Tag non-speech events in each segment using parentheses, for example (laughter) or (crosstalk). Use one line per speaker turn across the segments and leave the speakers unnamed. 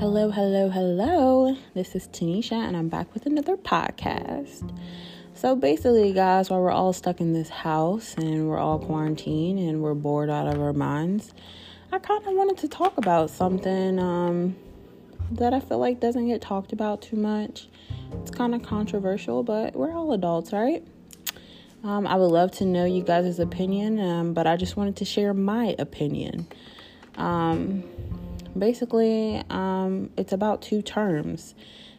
Hello, hello, hello. This is Tanisha, and I'm back with another podcast. So, basically, guys, while we're all stuck in this house and we're all quarantined and we're bored out of our minds, I kind of wanted to talk about something um, that I feel like doesn't get talked about too much. It's kind of controversial, but we're all adults, right? Um, I would love to know you guys' opinion, um, but I just wanted to share my opinion. Um, basically, um, it's about two terms.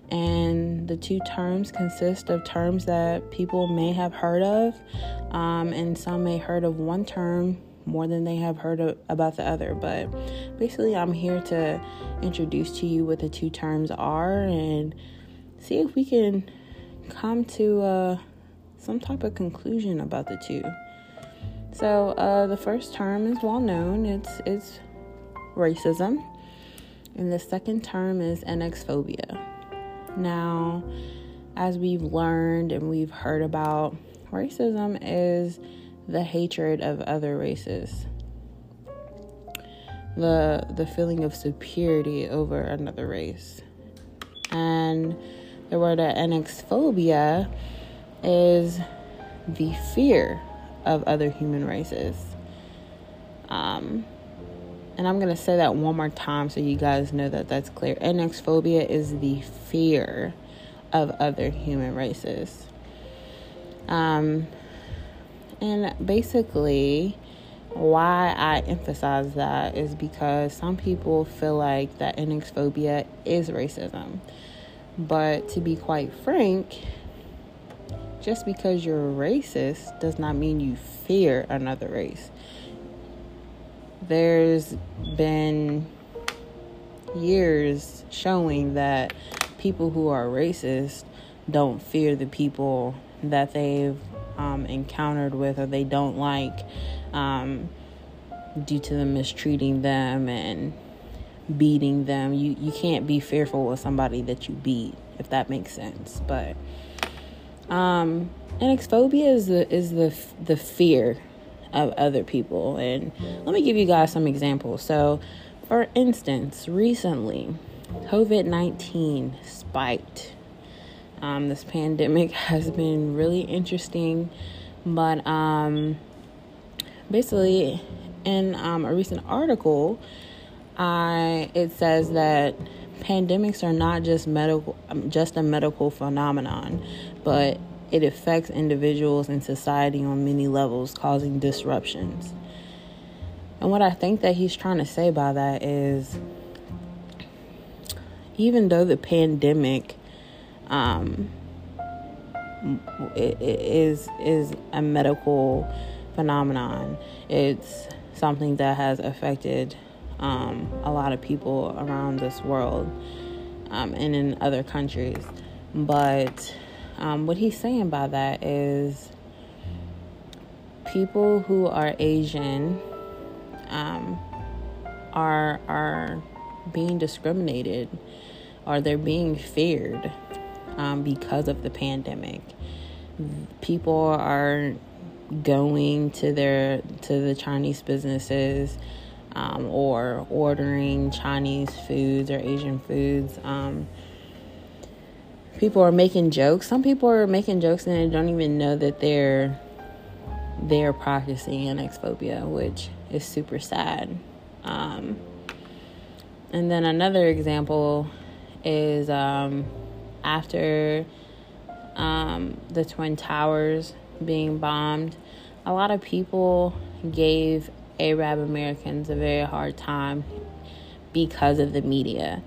And the two terms consist of terms that people may have heard of, um, and some may heard of one term more than they have heard of, about the other. But basically, I'm here to introduce to you what the two terms are and see if we can come to uh, some type of conclusion about the two. So, uh, the first term is well known. It's it's racism, and the second term is xenophobia. Now, as we've learned and we've heard about, racism is the hatred of other races. The the feeling of superiority over another race. And the word xenophobia is the fear of other human races. Um, and I'm going to say that one more time so you guys know that that's clear. Xenophobia is the fear of other human races. Um, and basically, why I emphasize that is because some people feel like that xenophobia is racism. But to be quite frank, just because you're racist does not mean you fear another race there's been years showing that people who are racist don't fear the people that they've um, encountered with or they don't like um, due to them mistreating them and beating them. You you can't be fearful of somebody that you beat, if that makes sense. But um, xenophobia is the is the the fear of other people. And let me give you guys some examples. So, for instance, recently, COVID 19 spiked. Um, this pandemic (laughs) has been really interesting, but um, basically, in um, a recent article, I it says that pandemics are not just medical, um, just a medical phenomenon, but it affects individuals and society on many levels, causing disruptions. And what I think that he's trying to say by that is even though the pandemic um, is is a medical phenomenon, it's something that has affected um, a lot of people around this world um, and in other countries. But um, what he's saying by that is people who are Asian um, are are being discriminated or they're being feared um, because of the pandemic. People are going to their to the Chinese businesses um, or ordering Chinese foods or Asian foods um, people are making jokes. Some people are making jokes and they don't even know that they're they're practicing xenophobia, which is super sad. Um, and then another example is um, after um, the Twin Towers being bombed, a lot of people gave Arab Americans a very hard time because of the media.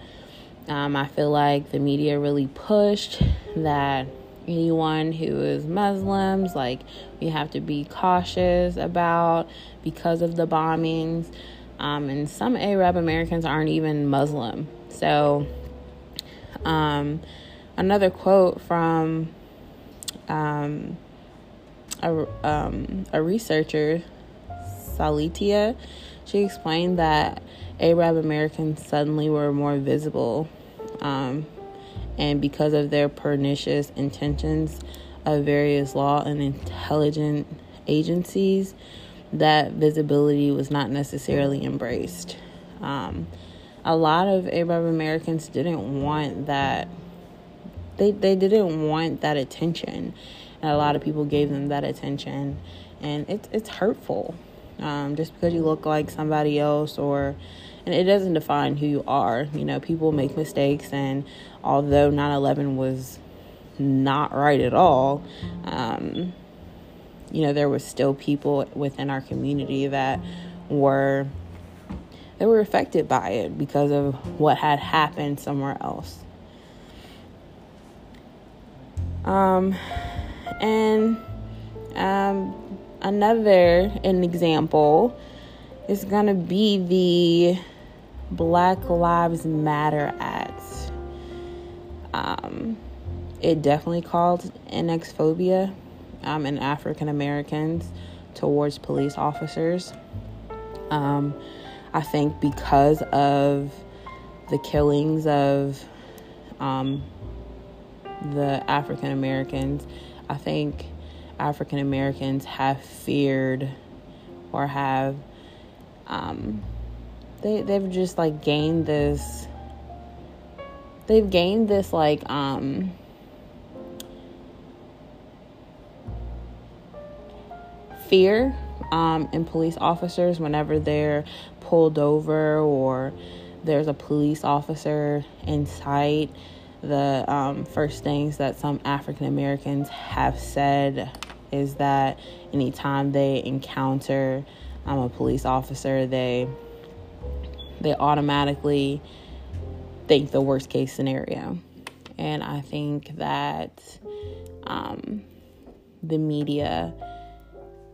Um, I feel like the media really pushed that anyone who is Muslims, like, we have to be cautious about because of the bombings. Um, and some Arab Americans aren't even Muslim. So, um, another quote from um, a, um, a researcher, Salitia, she explained that Arab Americans suddenly were more visible. Um, and because of their pernicious intentions of various law and intelligent agencies, that visibility was not necessarily embraced. Um, a lot of Arab Americans didn't want that. They they didn't want that attention, and a lot of people gave them that attention, and it's it's hurtful. Um, just because you look like somebody else, or and it doesn't define who you are. You know, people make mistakes, and although 9/11 was not right at all, um, you know, there was still people within our community that were they were affected by it because of what had happened somewhere else. Um, and um, another an example is going to be the Black Lives Matter Act. Um, it definitely called xenophobia um, in African Americans towards police officers. Um, I think because of the killings of um, the African Americans, I think African Americans have feared or have um, they they've just like gained this they've gained this like um fear um, in police officers whenever they're pulled over or there's a police officer in sight. The um, first things that some African Americans have said is that anytime they encounter um, a police officer, they they automatically think the worst case scenario, and I think that um, the media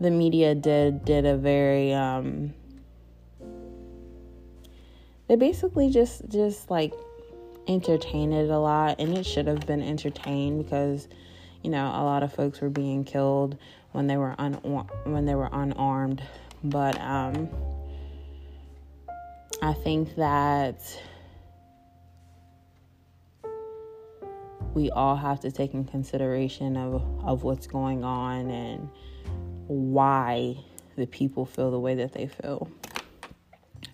the media did did a very um, they basically just just like entertained it a lot. And it should have been entertained because you know a lot of folks were being killed when they were un- when they were unarmed but um, I think that we all have to take in consideration of of what's going on and why the people feel the way that they feel.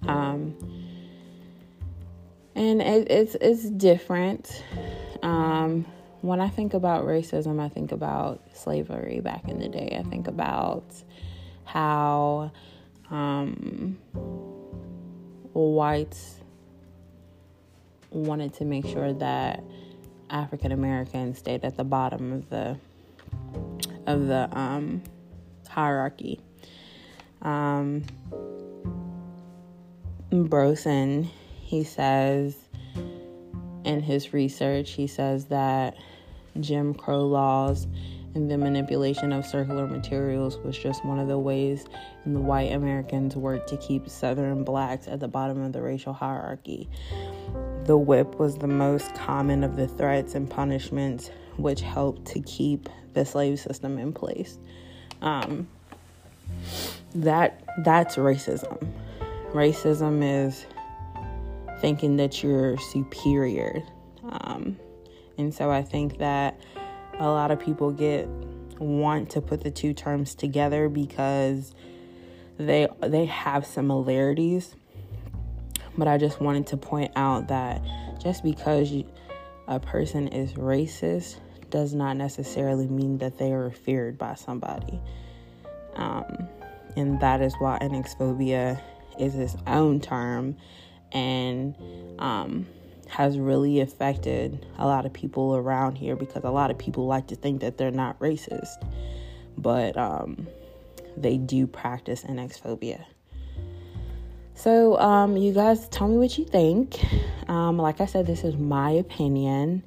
Um, and it, it's it's different. Um, when I think about racism, I think about slavery back in the day. I think about how um, whites wanted to make sure that African Americans stayed at the bottom of the of the um, hierarchy. Um, he says in his research, he says that Jim Crow laws and the manipulation of circular materials was just one of the ways in the white Americans worked to keep Southern blacks at the bottom of the racial hierarchy. The whip was the most common of the threats and punishments which helped to keep the slave system in place um, that that's racism. Racism is thinking that you're superior, um, and so I think that a lot of people get want to put the two terms together because they they have similarities. But I just wanted to point out that just because you, a person is racist does not necessarily mean that they are feared by somebody. Um, and that is why xenophobia is its own term and um, has really affected a lot of people around here because a lot of people like to think that they're not racist, but um, they do practice xenophobia. So, um, you guys tell me what you think. Um, like I said, this is my opinion,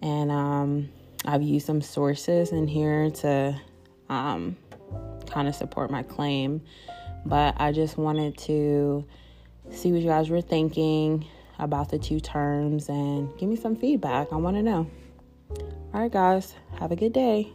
and um, I've used some sources in here to um, kind of support my claim. But I just wanted to see what you guys were thinking about the two terms and give me some feedback. I want to know. All right, guys, have a good day.